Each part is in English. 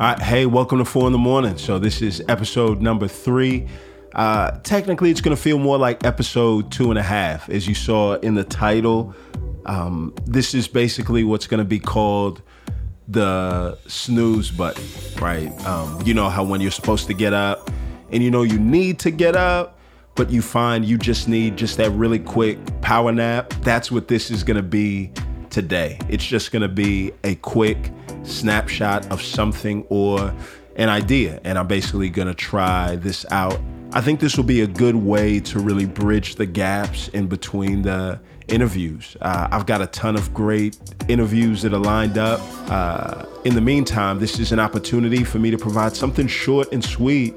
Right, hey, welcome to Four in the Morning. So this is episode number three. Uh, technically, it's going to feel more like episode two and a half, as you saw in the title. Um, this is basically what's going to be called the snooze button, right? Um, you know how when you're supposed to get up, and you know you need to get up, but you find you just need just that really quick power nap. That's what this is going to be today. It's just going to be a quick snapshot of something or an idea. And I'm basically going to try this out. I think this will be a good way to really bridge the gaps in between the interviews. Uh, I've got a ton of great interviews that are lined up. Uh, in the meantime, this is an opportunity for me to provide something short and sweet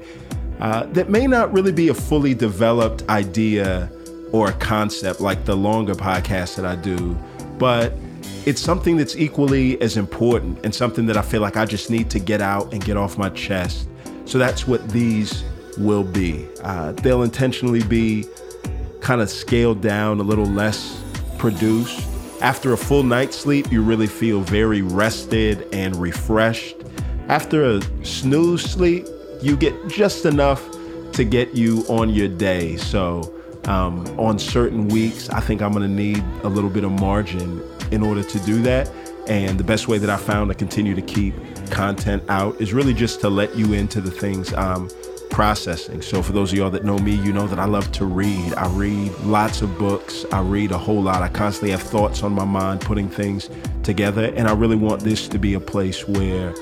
uh, that may not really be a fully developed idea or a concept like the longer podcast that I do, but it's something that's equally as important and something that I feel like I just need to get out and get off my chest. So that's what these will be. Uh, they'll intentionally be kind of scaled down, a little less produced. After a full night's sleep, you really feel very rested and refreshed. After a snooze sleep, you get just enough to get you on your day. So, um, on certain weeks, I think I'm gonna need a little bit of margin in order to do that. And the best way that I found to continue to keep content out is really just to let you into the things I'm processing. So, for those of y'all that know me, you know that I love to read. I read lots of books, I read a whole lot. I constantly have thoughts on my mind, putting things together. And I really want this to be a place where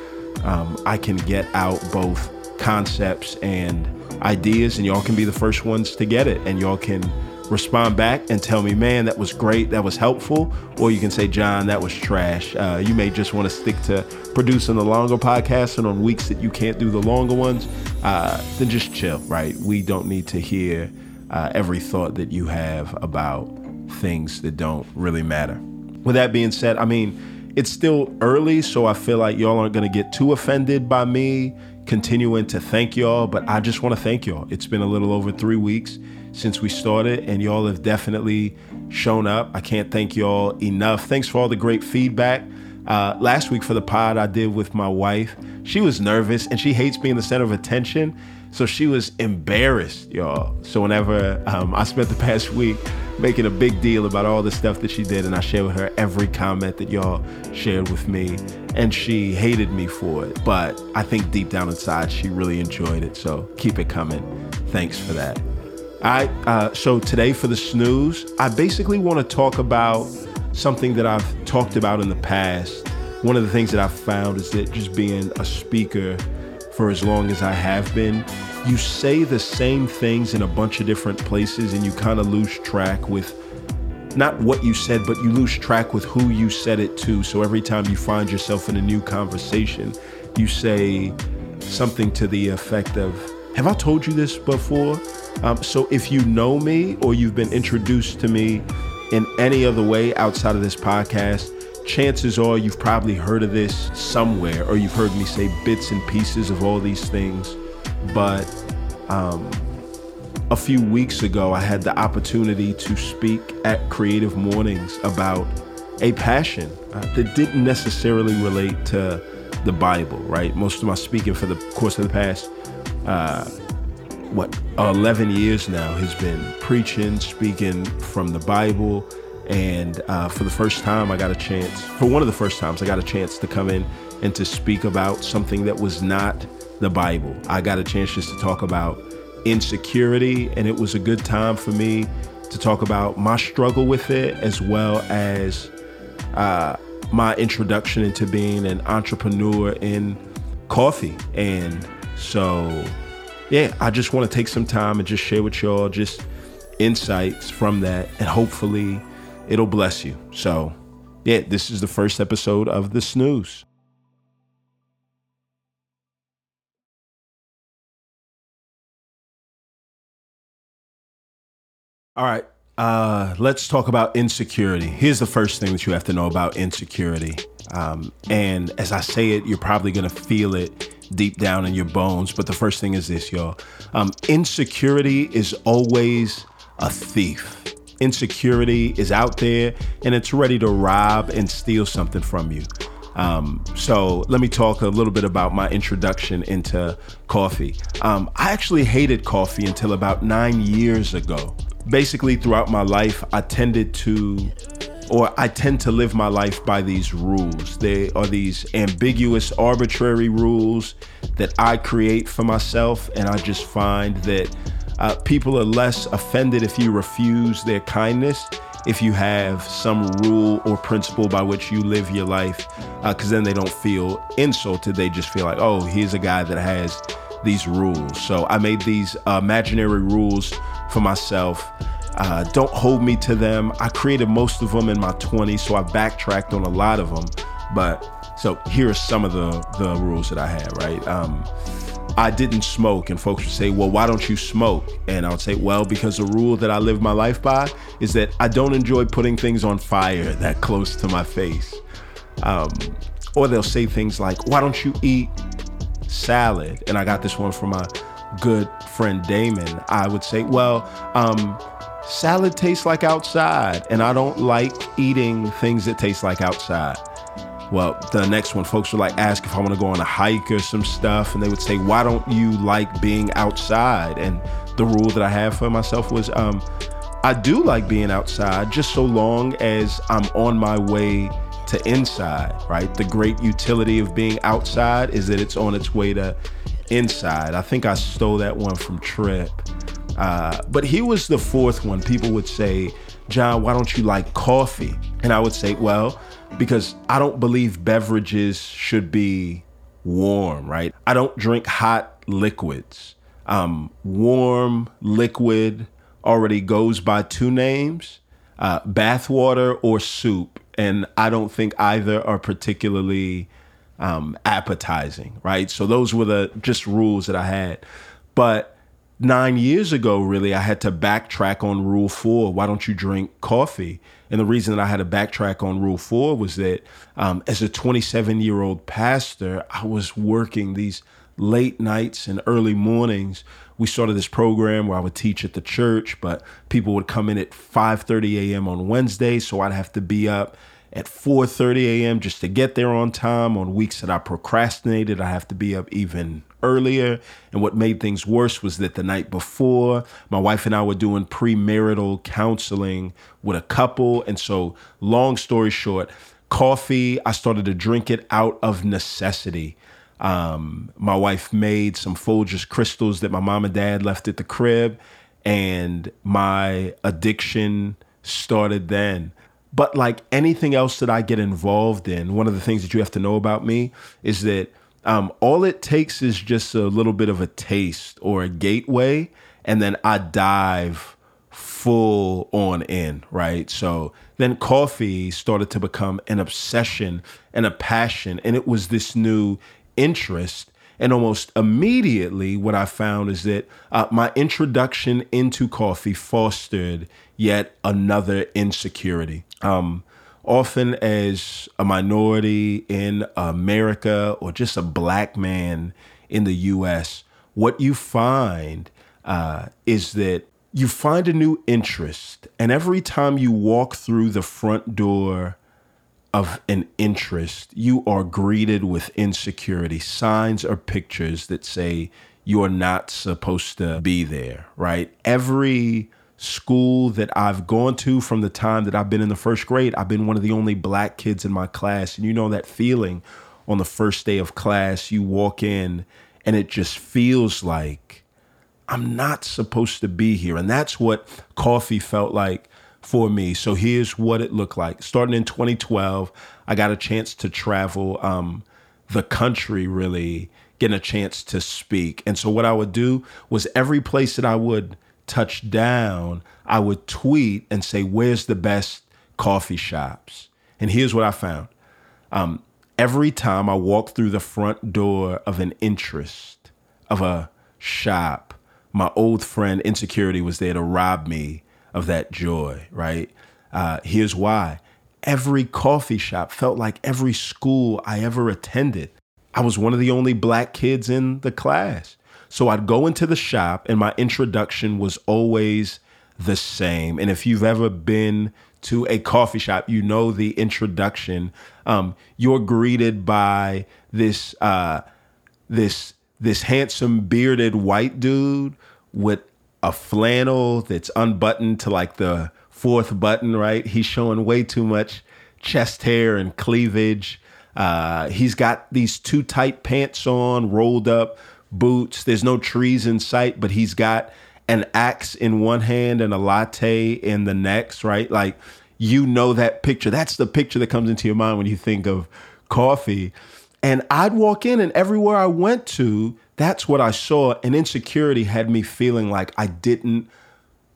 um, I can get out both concepts and ideas, and y'all can be the first ones to get it. And y'all can respond back and tell me, man, that was great, that was helpful. Or you can say, John, that was trash. Uh, you may just want to stick to producing the longer podcasts, and on weeks that you can't do the longer ones, uh, then just chill, right? We don't need to hear uh, every thought that you have about things that don't really matter. With that being said, I mean, it's still early, so I feel like y'all aren't going to get too offended by me continuing to thank y'all, but I just want to thank y'all. It's been a little over three weeks since we started, and y'all have definitely shown up. I can't thank y'all enough. Thanks for all the great feedback. Uh, last week for the pod I did with my wife, she was nervous and she hates being the center of attention. So she was embarrassed, y'all. So whenever um, I spent the past week making a big deal about all the stuff that she did, and I shared with her every comment that y'all shared with me, and she hated me for it. But I think deep down inside, she really enjoyed it. So keep it coming. Thanks for that. Right. Uh, so today for the snooze, I basically want to talk about something that I've talked about in the past. One of the things that I've found is that just being a speaker for as long as I have been, you say the same things in a bunch of different places and you kind of lose track with not what you said, but you lose track with who you said it to. So every time you find yourself in a new conversation, you say something to the effect of, Have I told you this before? Um, so if you know me or you've been introduced to me in any other way outside of this podcast, chances are you've probably heard of this somewhere or you've heard me say bits and pieces of all these things. But um, a few weeks ago, I had the opportunity to speak at Creative Mornings about a passion uh, that didn't necessarily relate to the Bible, right? Most of my speaking for the course of the past, uh, what, 11 years now has been preaching, speaking from the Bible and uh, for the first time, I got a chance, for one of the first times, I got a chance to come in and to speak about something that was not the Bible. I got a chance just to talk about insecurity, and it was a good time for me to talk about my struggle with it as well as uh, my introduction into being an entrepreneur in coffee. And so, yeah, I just want to take some time and just share with y'all just insights from that and hopefully it'll bless you. So, yeah, this is the first episode of The Snooze. All right, uh, let's talk about insecurity. Here's the first thing that you have to know about insecurity. Um, and as I say it, you're probably going to feel it deep down in your bones. But the first thing is this, y'all um, insecurity is always a thief insecurity is out there and it's ready to rob and steal something from you. Um, so let me talk a little bit about my introduction into coffee. Um, I actually hated coffee until about nine years ago. Basically, throughout my life, I tended to or I tend to live my life by these rules. They are these ambiguous, arbitrary rules that I create for myself, and I just find that uh, people are less offended if you refuse their kindness if you have some rule or principle by which you live your life, because uh, then they don't feel insulted. They just feel like, oh, here's a guy that has these rules. So I made these uh, imaginary rules for myself uh, don't hold me to them. I created most of them in my 20s, so I backtracked on a lot of them. But so here are some of the the rules that I had. Right, um, I didn't smoke, and folks would say, "Well, why don't you smoke?" And I would say, "Well, because the rule that I live my life by is that I don't enjoy putting things on fire that close to my face." Um, or they'll say things like, "Why don't you eat salad?" And I got this one from my good friend Damon. I would say, "Well." Um, salad tastes like outside, and I don't like eating things that taste like outside. Well, the next one, folks would like ask if I want to go on a hike or some stuff, and they would say, "Why don't you like being outside?" And the rule that I have for myself was, um, I do like being outside, just so long as I'm on my way to inside. Right? The great utility of being outside is that it's on its way to inside. I think I stole that one from Trip. Uh, but he was the fourth one. People would say, John, why don't you like coffee? And I would say, well, because I don't believe beverages should be warm, right? I don't drink hot liquids. Um, warm liquid already goes by two names uh, bathwater or soup. And I don't think either are particularly um, appetizing, right? So those were the just rules that I had. But nine years ago, really, I had to backtrack on rule four. Why don't you drink coffee? And the reason that I had to backtrack on rule four was that um, as a 27 year old pastor, I was working these late nights and early mornings. We started this program where I would teach at the church, but people would come in at 5:30 a.m. on Wednesday, so I'd have to be up at 4:30 a.m. just to get there on time. On weeks that I procrastinated, I have to be up even earlier. And what made things worse was that the night before, my wife and I were doing premarital counseling with a couple. And so, long story short, coffee, I started to drink it out of necessity. Um, my wife made some Folgers crystals that my mom and dad left at the crib, and my addiction started then. But like anything else that I get involved in, one of the things that you have to know about me is that um, all it takes is just a little bit of a taste or a gateway, and then I dive full on in, right? So then coffee started to become an obsession and a passion, and it was this new interest. And almost immediately, what I found is that uh, my introduction into coffee fostered yet another insecurity. Um, often as a minority in America or just a black man in the US, what you find uh, is that you find a new interest. And every time you walk through the front door of an interest, you are greeted with insecurity, signs or pictures that say you are not supposed to be there, right? Every school that I've gone to from the time that I've been in the first grade, I've been one of the only black kids in my class. And you know that feeling on the first day of class, you walk in and it just feels like I'm not supposed to be here. And that's what coffee felt like for me. So here's what it looked like. Starting in 2012, I got a chance to travel um, the country really, getting a chance to speak. And so what I would do was every place that I would touched down, I would tweet and say, Where's the best coffee shops? And here's what I found. Um, every time I walked through the front door of an interest, of a shop, my old friend Insecurity was there to rob me of that joy, right? Uh, here's why. Every coffee shop felt like every school I ever attended. I was one of the only black kids in the class. So I'd go into the shop, and my introduction was always the same. And if you've ever been to a coffee shop, you know the introduction. Um, you're greeted by this uh, this this handsome bearded white dude with a flannel that's unbuttoned to like the fourth button. Right, he's showing way too much chest hair and cleavage. Uh, he's got these too tight pants on, rolled up boots. There's no trees in sight, but he's got an axe in one hand and a latte in the next, right? Like you know that picture. That's the picture that comes into your mind when you think of coffee. And I'd walk in, and everywhere I went to, that's what I saw. And insecurity had me feeling like I didn't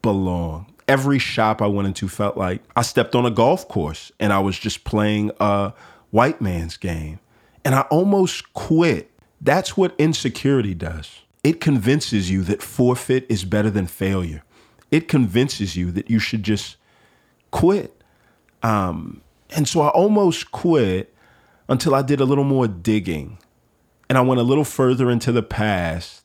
belong. Every shop I went into felt like I stepped on a golf course and I was just playing a white man's game. And I almost quit. That's what insecurity does. It convinces you that forfeit is better than failure. It convinces you that you should just quit. Um, and so I almost quit until I did a little more digging and I went a little further into the past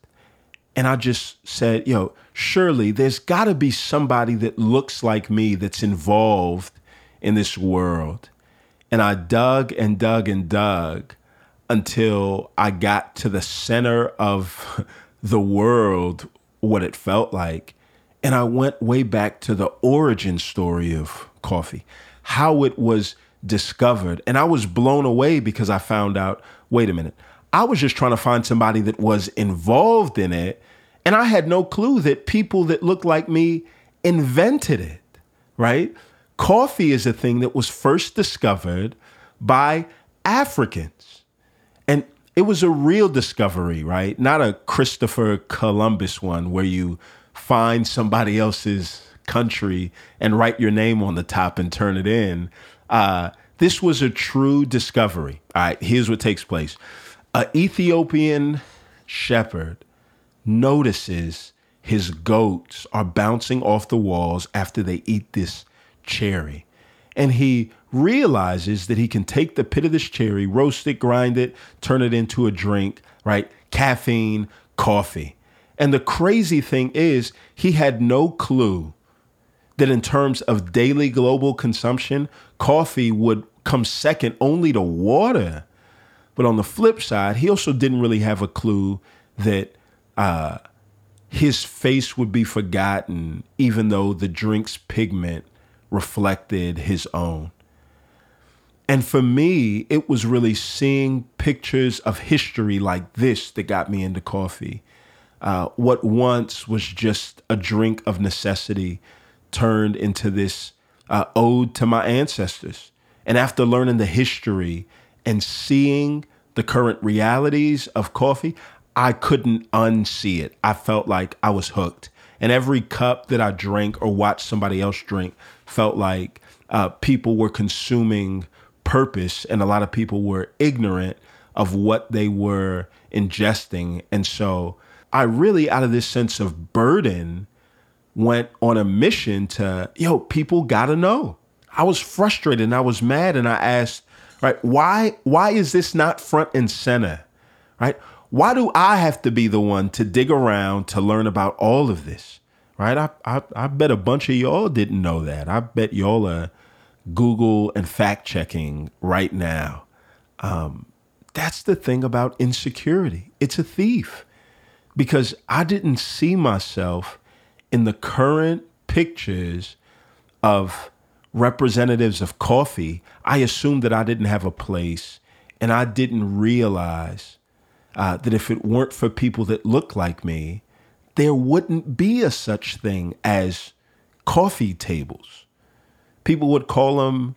and I just said, yo, surely there's got to be somebody that looks like me that's involved in this world. And I dug and dug and dug until I got to the center of the world, what it felt like. And I went way back to the origin story of coffee, how it was discovered. And I was blown away because I found out wait a minute, I was just trying to find somebody that was involved in it. And I had no clue that people that looked like me invented it, right? Coffee is a thing that was first discovered by Africans. It was a real discovery, right? Not a Christopher Columbus one where you find somebody else's country and write your name on the top and turn it in. Uh, this was a true discovery. All right, here's what takes place. An Ethiopian shepherd notices his goats are bouncing off the walls after they eat this cherry. And he realizes that he can take the pit of this cherry, roast it, grind it, turn it into a drink, right? Caffeine, coffee. And the crazy thing is, he had no clue that in terms of daily global consumption, coffee would come second only to water. But on the flip side, he also didn't really have a clue that uh, his face would be forgotten, even though the drink's pigment reflected his own. And for me, it was really seeing pictures of history like this that got me into coffee. Uh, what once was just a drink of necessity turned into this uh, ode to my ancestors. And after learning the history and seeing the current realities of coffee, I couldn't unsee it. I felt like I was hooked. And every cup that I drank or watched somebody else drink felt like uh, people were consuming purpose and a lot of people were ignorant of what they were ingesting. And so I really, out of this sense of burden, went on a mission to, yo, people gotta know. I was frustrated and I was mad and I asked, right, why why is this not front and center? Right? Why do I have to be the one to dig around to learn about all of this? Right? I I, I bet a bunch of y'all didn't know that. I bet y'all are Google and fact checking right now. Um, that's the thing about insecurity. It's a thief because I didn't see myself in the current pictures of representatives of coffee. I assumed that I didn't have a place, and I didn't realize uh, that if it weren't for people that look like me, there wouldn't be a such thing as coffee tables people would call them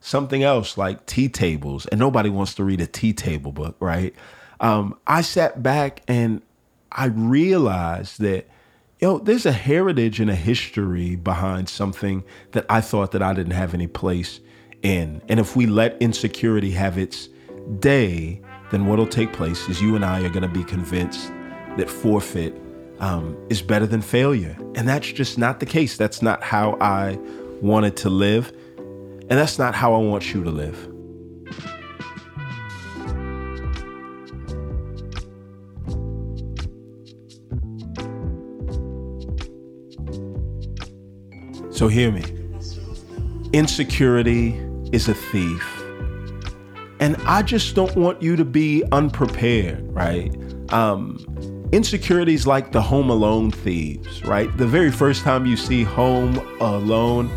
something else like tea tables, and nobody wants to read a tea table book, right? Um, I sat back and I realized that, yo, there's a heritage and a history behind something that I thought that I didn't have any place in. And if we let insecurity have its day, then what'll take place is you and I are going to be convinced that forfeit um, is better than failure. And that's just not the case. That's not how I wanted to live. And that's not how I want you to live. So hear me. insecurity is a thief. And I just don't want you to be unprepared, right? Um, insecurity is like the Home Alone thieves, right? The very first time you see Home Alone,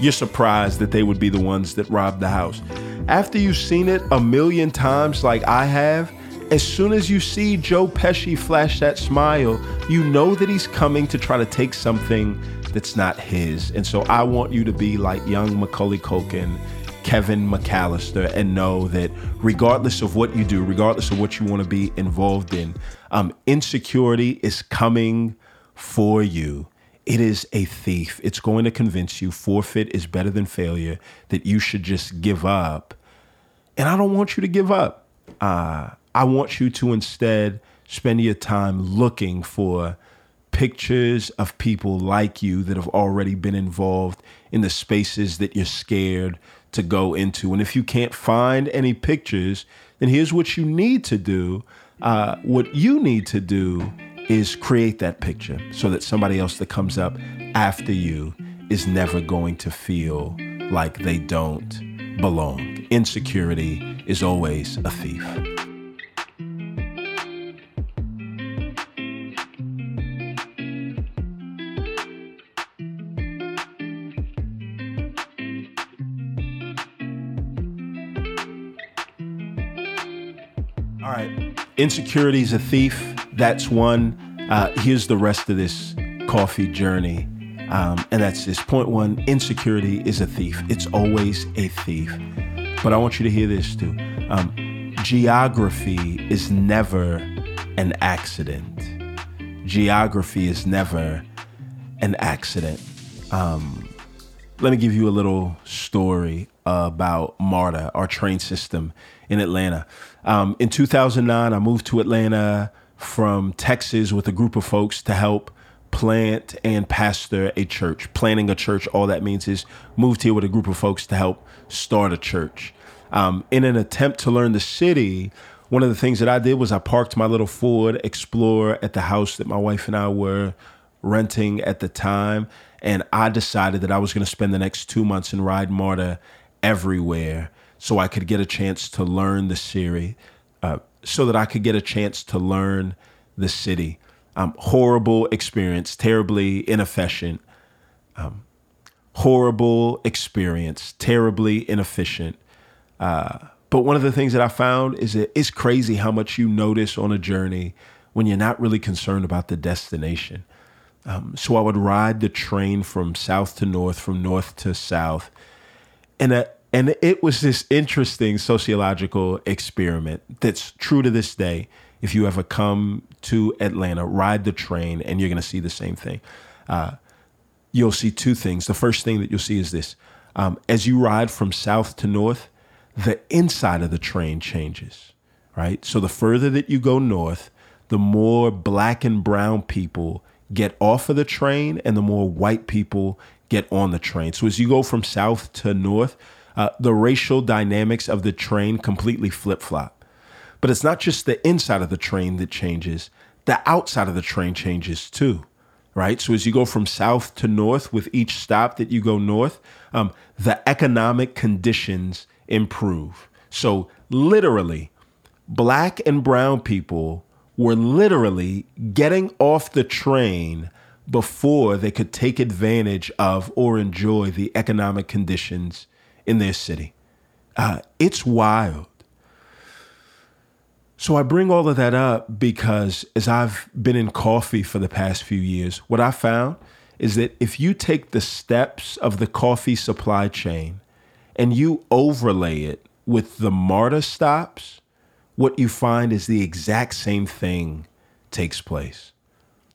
you're surprised that they would be the ones that robbed the house. After you've seen it a million times, like I have, as soon as you see Joe Pesci flash that smile, you know that he's coming to try to take something that's not his. And so I want you to be like young Macaulay Culkin, Kevin McCallister, and know that regardless of what you do, regardless of what you want to be involved in, um, insecurity is coming for you. It is a thief. It's going to convince you forfeit is better than failure, that you should just give up. And I don't want you to give up. Uh, I want you to instead spend your time looking for pictures of people like you that have already been involved in the spaces that you're scared to go into. And if you can't find any pictures, then here's what you need to do. Uh, what you need to do is create that picture so that somebody else that comes up after you is never going to feel like they don't belong. Insecurity is always a thief. Right. Insecurity is a thief. That's one. Uh, here's the rest of this coffee journey. Um, and that's this. Point one insecurity is a thief. It's always a thief. But I want you to hear this too. Um, geography is never an accident. Geography is never an accident. Um, let me give you a little story about MARTA, our train system in Atlanta. Um, in 2009, I moved to Atlanta from Texas with a group of folks to help plant and pastor a church. Planting a church, all that means is moved here with a group of folks to help start a church. Um, in an attempt to learn the city, one of the things that I did was I parked my little Ford Explorer at the house that my wife and I were renting at the time. And I decided that I was going to spend the next two months and ride MARTA everywhere so I could get a chance to learn the city, uh, so that I could get a chance to learn the city. Um, horrible experience, terribly inefficient. Um, horrible experience, terribly inefficient. Uh, but one of the things that I found is that it's crazy how much you notice on a journey when you're not really concerned about the destination. Um, so I would ride the train from south to north, from north to south, and a, and it was this interesting sociological experiment that's true to this day. If you ever come to Atlanta, ride the train, and you're going to see the same thing. Uh, you'll see two things. The first thing that you'll see is this um, as you ride from south to north, the inside of the train changes, right? So the further that you go north, the more black and brown people get off of the train and the more white people get on the train. So as you go from south to north, uh, the racial dynamics of the train completely flip flop. But it's not just the inside of the train that changes, the outside of the train changes too, right? So as you go from south to north with each stop that you go north, um, the economic conditions improve. So literally, black and brown people were literally getting off the train before they could take advantage of or enjoy the economic conditions in their city. Uh, it's wild. So I bring all of that up because as I've been in coffee for the past few years, what I found is that if you take the steps of the coffee supply chain and you overlay it with the MARTA stops, what you find is the exact same thing takes place,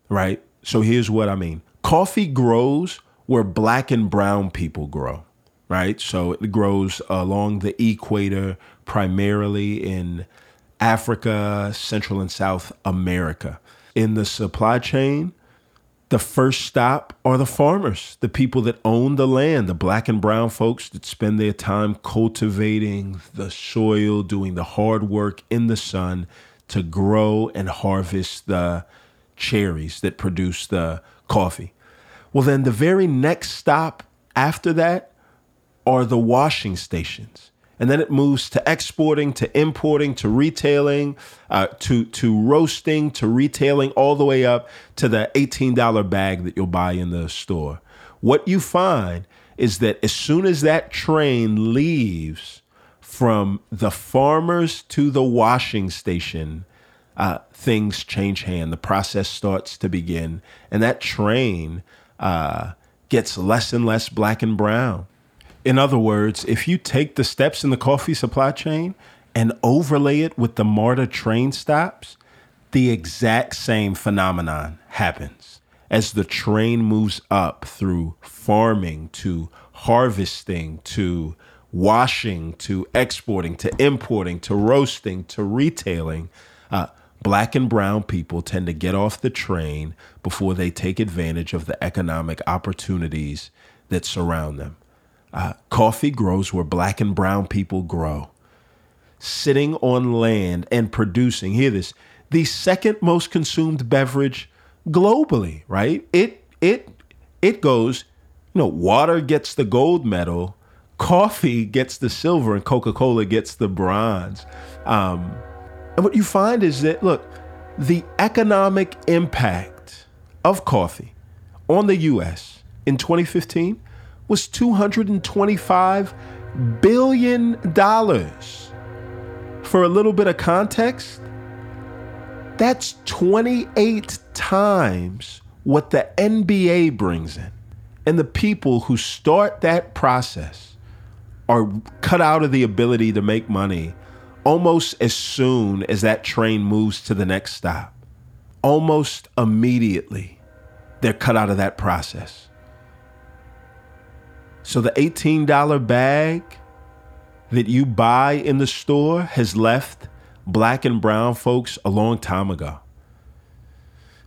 right? So here's what I mean coffee grows where black and brown people grow right? So it grows along the equator, primarily in Africa, Central and South America. In the supply chain, the first stop are the farmers, the people that own the land, the black and brown folks that spend their time cultivating the soil, doing the hard work in the sun to grow and harvest the cherries that produce the coffee. Well, then the very next stop after that are the washing stations. And then it moves to exporting, to importing, to retailing, uh, to to roasting, to retailing, all the way up to the $18 bag that you'll buy in the store. What you find is that as soon as that train leaves from the farmers to the washing station, uh, things change hand. The process starts to begin, and that train uh, gets less and less black and brown. In other words, if you take the steps in the coffee supply chain and overlay it with the MARTA train stops, the exact same phenomenon happens. As the train moves up through farming to harvesting to washing to exporting to importing to roasting to retailing, uh, black and brown people tend to get off the train before they take advantage of the economic opportunities that surround them. Uh, coffee grows where black and brown people grow. Sitting on land and producing, hear this, the second most consumed beverage globally, right? It it it goes, you know, water gets the gold medal, coffee gets the silver, and Coca-Cola gets the bronze. Um, and what you find is that look, the economic impact of coffee on the US in 2015 was $225 billion. For a little bit of context, that's 28 times what the NBA brings in. And the people who start that process are cut out of the ability to make money almost as soon as that train moves to the next stop. Almost immediately, they're cut out of that process. So the $18 bag that you buy in the store has left black and brown folks a long time ago.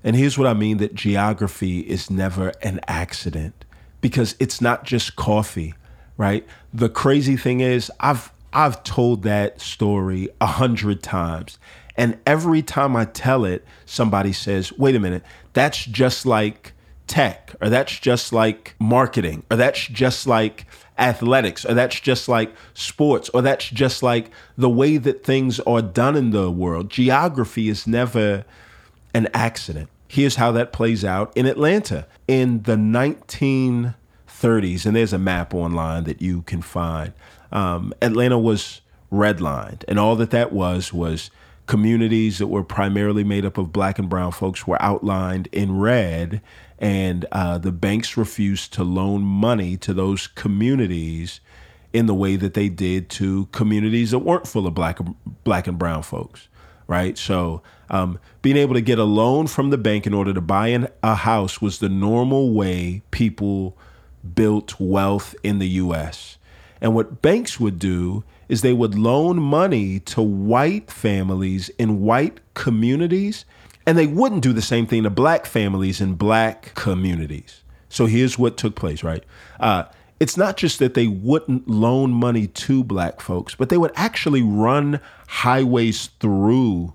And here's what I mean that geography is never an accident because it's not just coffee, right? The crazy thing is I've I've told that story a hundred times. And every time I tell it, somebody says, wait a minute, that's just like tech, or that's just like marketing, or that's just like athletics, or that's just like sports, or that's just like the way that things are done in the world. Geography is never an accident. Here's how that plays out in Atlanta in the 1930s, and there's a map online that you can find. Um, Atlanta was redlined, and all that that was was communities that were primarily made up of black and brown folks were outlined in red and uh, the banks refused to loan money to those communities in the way that they did to communities that weren't full of black black and brown folks, right? So um, being able to get a loan from the bank in order to buy an, a house was the normal way people built wealth in the U.S. And what banks would do is they would loan money to white families in white communities and they wouldn't do the same thing to black families in black communities. So here's what took place, right? Uh, it's not just that they wouldn't loan money to black folks, but they would actually run highways through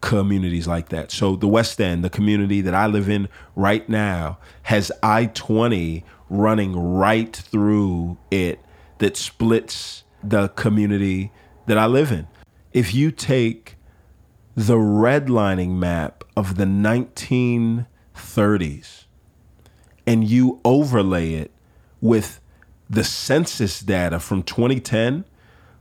communities like that. So the West End, the community that I live in right now, has I 20 running right through it that splits the community that I live in. If you take the redlining map of the 1930s and you overlay it with the census data from 2010,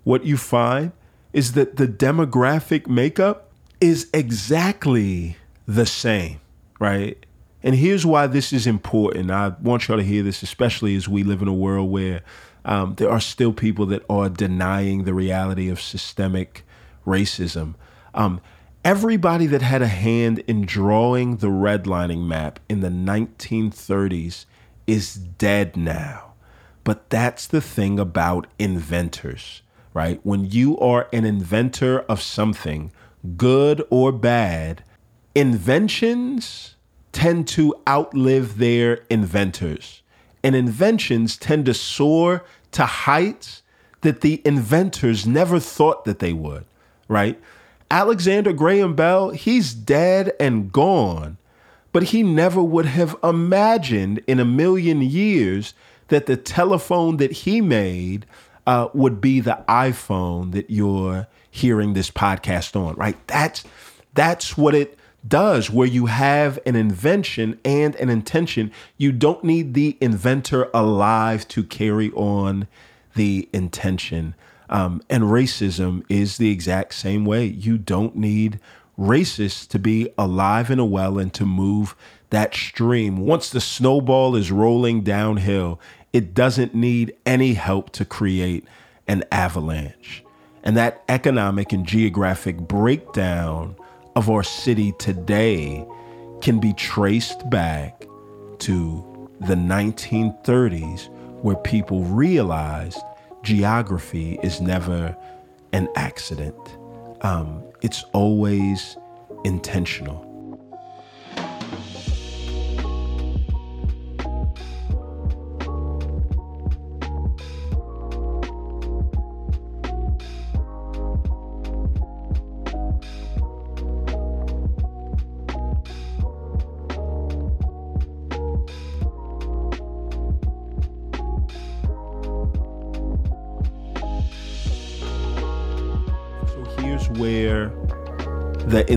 what you find is that the demographic makeup is exactly the same, right? And here's why this is important. I want y'all to hear this, especially as we live in a world where um, there are still people that are denying the reality of systemic racism. Um, everybody that had a hand in drawing the redlining map in the 1930s is dead now. But that's the thing about inventors, right? When you are an inventor of something, good or bad, inventions tend to outlive their inventors. And inventions tend to soar to heights that the inventors never thought that they would, right? Alexander Graham Bell, he's dead and gone, but he never would have imagined in a million years that the telephone that he made uh, would be the iPhone that you're hearing this podcast on, right? That's that's what it does where you have an invention and an intention. You don't need the inventor alive to carry on the intention. Um, and racism is the exact same way. You don't need racists to be alive and well and to move that stream. Once the snowball is rolling downhill, it doesn't need any help to create an avalanche. And that economic and geographic breakdown of our city today can be traced back to the 1930s, where people realized geography is never an accident, um, it's always intentional.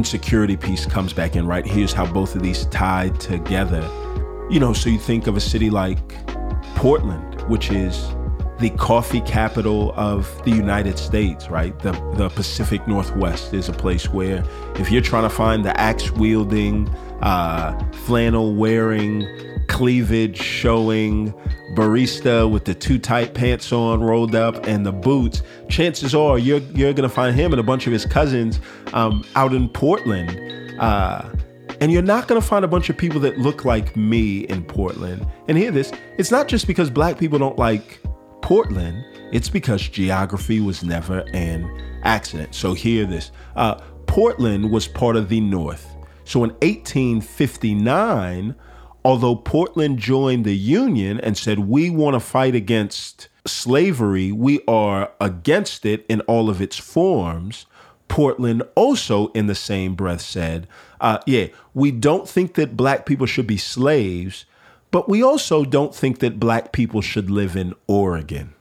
Insecurity piece comes back in, right? Here's how both of these tied together. You know, so you think of a city like Portland, which is the coffee capital of the United States, right? The the Pacific Northwest is a place where if you're trying to find the axe wielding, uh, flannel wearing, cleavage showing barista with the too tight pants on rolled up and the boots chances are you're you're gonna find him and a bunch of his cousins um, out in portland. Uh, and you're not gonna find a bunch of people that look like me in portland. And hear this it's not just because black people don't like portland it's because geography was never an accident. So hear this uh, portland was part of the north. So in 1859 although Portland joined the Union and said, we want to fight against slavery, we are against it in all of its forms. Portland also, in the same breath, said, uh, yeah, we don't think that black people should be slaves, but we also don't think that black people should live in Oregon.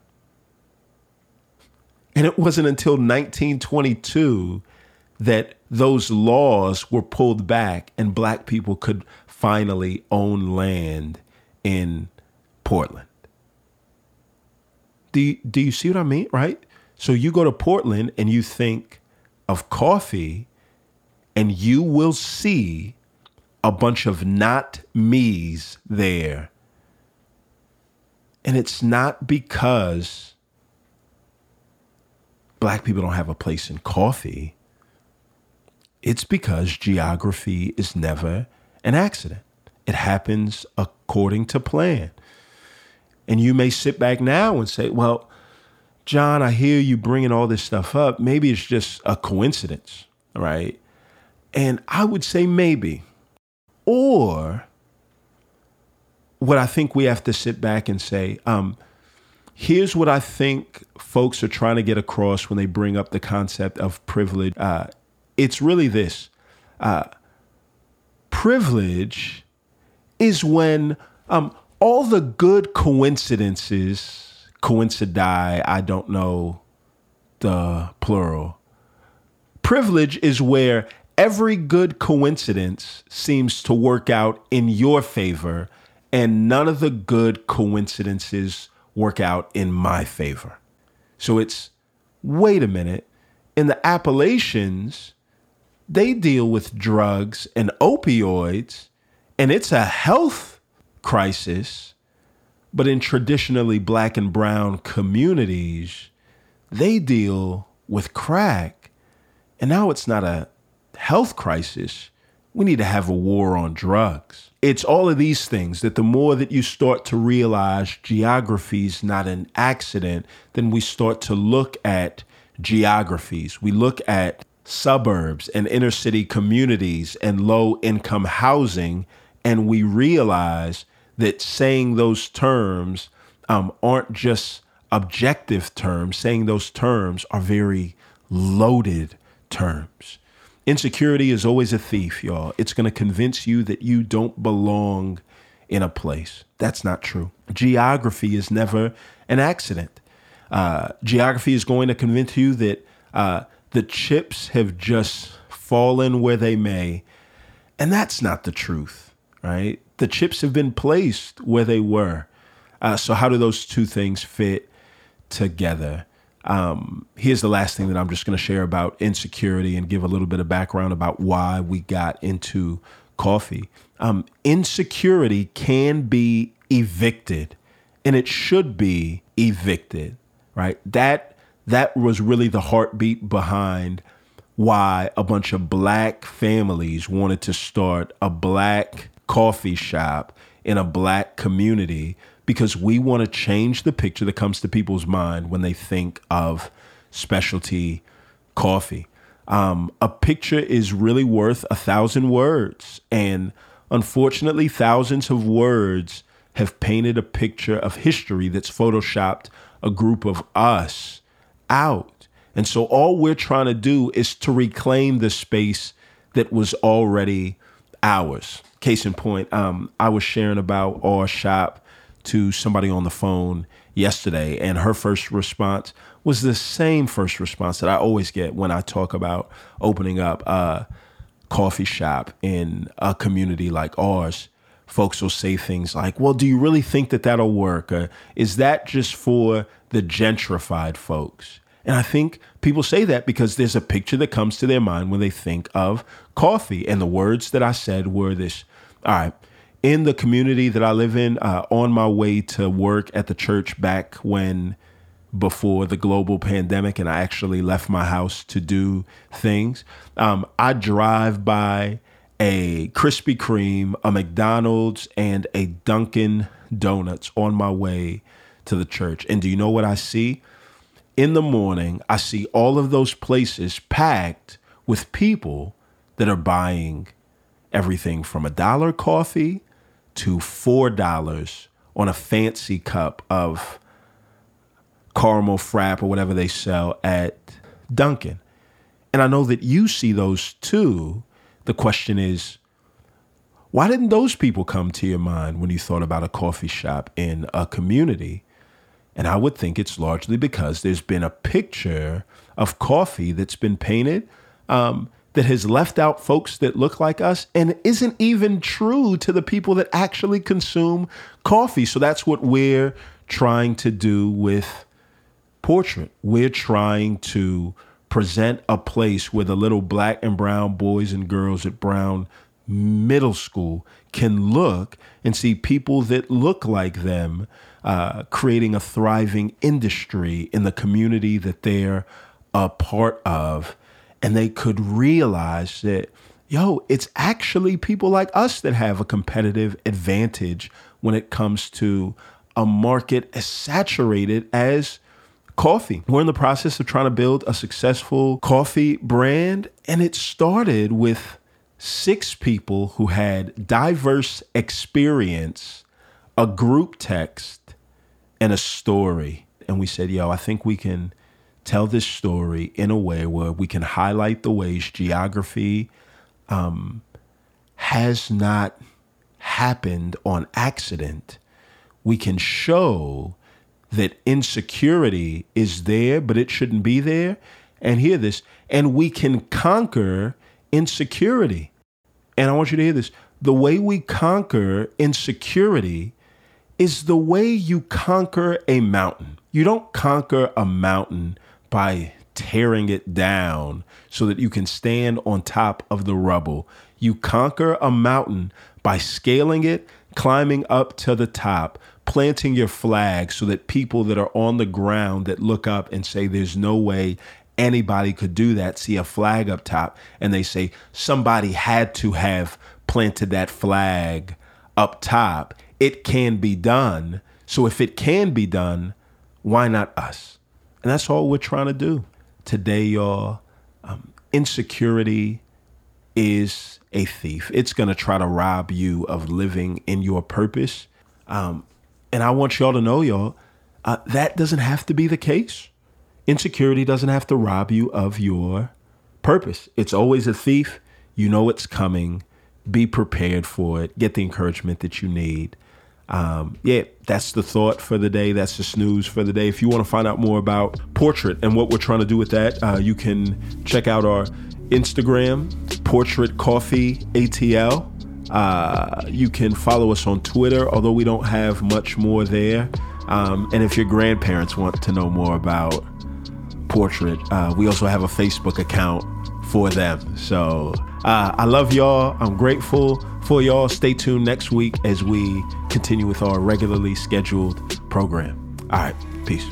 And it wasn't until 1922 that those laws were pulled back and black people could finally own land in Portland. Do you, do you see what I mean? Right? So you go to Portland and you think of coffee, and you will see a bunch of not me's there. And it's not because black people don't have a place in coffee. It's because geography is never an accident. It happens according to plan. And you may sit back now and say, well, John, I hear you bringing all this stuff up. Maybe it's just a coincidence, right? And I would say maybe. Or what I think we have to sit back and say, um, here's what I think folks are trying to get across when they bring up the concept of privilege. Uh, it's really this. Uh, privilege is when um, all the good coincidences coincidi, I don't know the plural. Privilege is where every good coincidence seems to work out in your favor, and none of the good coincidences work out in my favor. So it's wait a minute. In the Appalachians, they deal with drugs and opioids, and it's a health crisis. But in traditionally black and brown communities, they deal with crack. And now it's not a health crisis. We need to have a war on drugs. It's all of these things that the more that you start to realize geography is not an accident, then we start to look at geographies. We look at suburbs and inner city communities and low income housing. And we realize that saying those terms um, aren't just objective terms, saying those terms are very loaded terms. Insecurity is always a thief, y'all. It's going to convince you that you don't belong in a place. That's not true. Geography is never an accident. Uh, geography is going to convince you that uh, the chips have just fallen where they may. And that's not the truth, right? The chips have been placed where they were. Uh, so, how do those two things fit together? Um, here's the last thing that I'm just going to share about insecurity and give a little bit of background about why we got into coffee. Um, insecurity can be evicted, and it should be evicted, right? That that was really the heartbeat behind why a bunch of black families wanted to start a black coffee shop in a black community because we want to change the picture that comes to people's mind when they think of specialty coffee. Um, a picture is really worth a thousand words. And unfortunately, thousands of words have painted a picture of history that's photoshopped a group of us out. And so all we're trying to do is to reclaim the space that was already ours. Case in point, um, I was sharing about our shop to somebody on the phone yesterday, and her first response was the same first response that I always get when I talk about opening up a coffee shop in a community like ours. Folks will say things like, Well, do you really think that that'll work? Or is that just for the gentrified folks? And I think people say that because there's a picture that comes to their mind when they think of coffee. And the words that I said were this All right, in the community that I live in, uh, on my way to work at the church back when before the global pandemic, and I actually left my house to do things. Um, I drive by a Krispy Kreme, a McDonald's, and a Dunkin' Donuts on my way to the church. And do you know what I see? In the morning, I see all of those places packed with people that are buying everything from a dollar coffee to $4 on a fancy cup of caramel frap or whatever they sell at Dunkin'. And I know that you see those too. The question is, why didn't those people come to your mind when you thought about a coffee shop in a community? And I would think it's largely because there's been a picture of coffee that's been painted um, that has left out folks that look like us and isn't even true to the people that actually consume coffee. So that's what we're trying to do with Portrait. We're trying to present a place where the little black and brown boys and girls at Brown Middle School can look and see people that look like them uh, creating a thriving industry in the community that they're a part of and they could realize that, yo, it's actually people like us that have a competitive advantage when it comes to a market as saturated as coffee. We're in the process of trying to build a successful coffee brand, and it started with six people who had diverse experience, a group text, and a story. And we said, yo, I think we can tell this story in a way where we can highlight the ways geography um, has not happened on accident. We can show that insecurity is there, but it shouldn't be there. And hear this, and we can conquer insecurity. And I want you to hear this the way we conquer insecurity is the way you conquer a mountain. You don't conquer a mountain by tearing it down so that you can stand on top of the rubble. You conquer a mountain by scaling it, climbing up to the top, planting your flag so that people that are on the ground that look up and say, There's no way anybody could do that, see a flag up top, and they say, Somebody had to have planted that flag up top. It can be done. So if it can be done, why not us? And that's all we're trying to do. Today, y'all, um, insecurity is a thief. It's going to try to rob you of living in your purpose. Um, and I want y'all to know, y'all, uh, that doesn't have to be the case. Insecurity doesn't have to rob you of your purpose. It's always a thief. You know it's coming. Be prepared for it. Get the encouragement that you need. Um, yeah, that's the thought for the day. That's the snooze for the day. If you want to find out more about Portrait and what we're trying to do with that, uh, you can check out our Instagram, Portrait Coffee ATL. Uh, you can follow us on Twitter, although we don't have much more there. Um, and if your grandparents want to know more about Portrait, uh, we also have a Facebook account for them. So uh, I love y'all. I'm grateful for y'all. Stay tuned next week as we continue with our regularly scheduled program. All right, peace.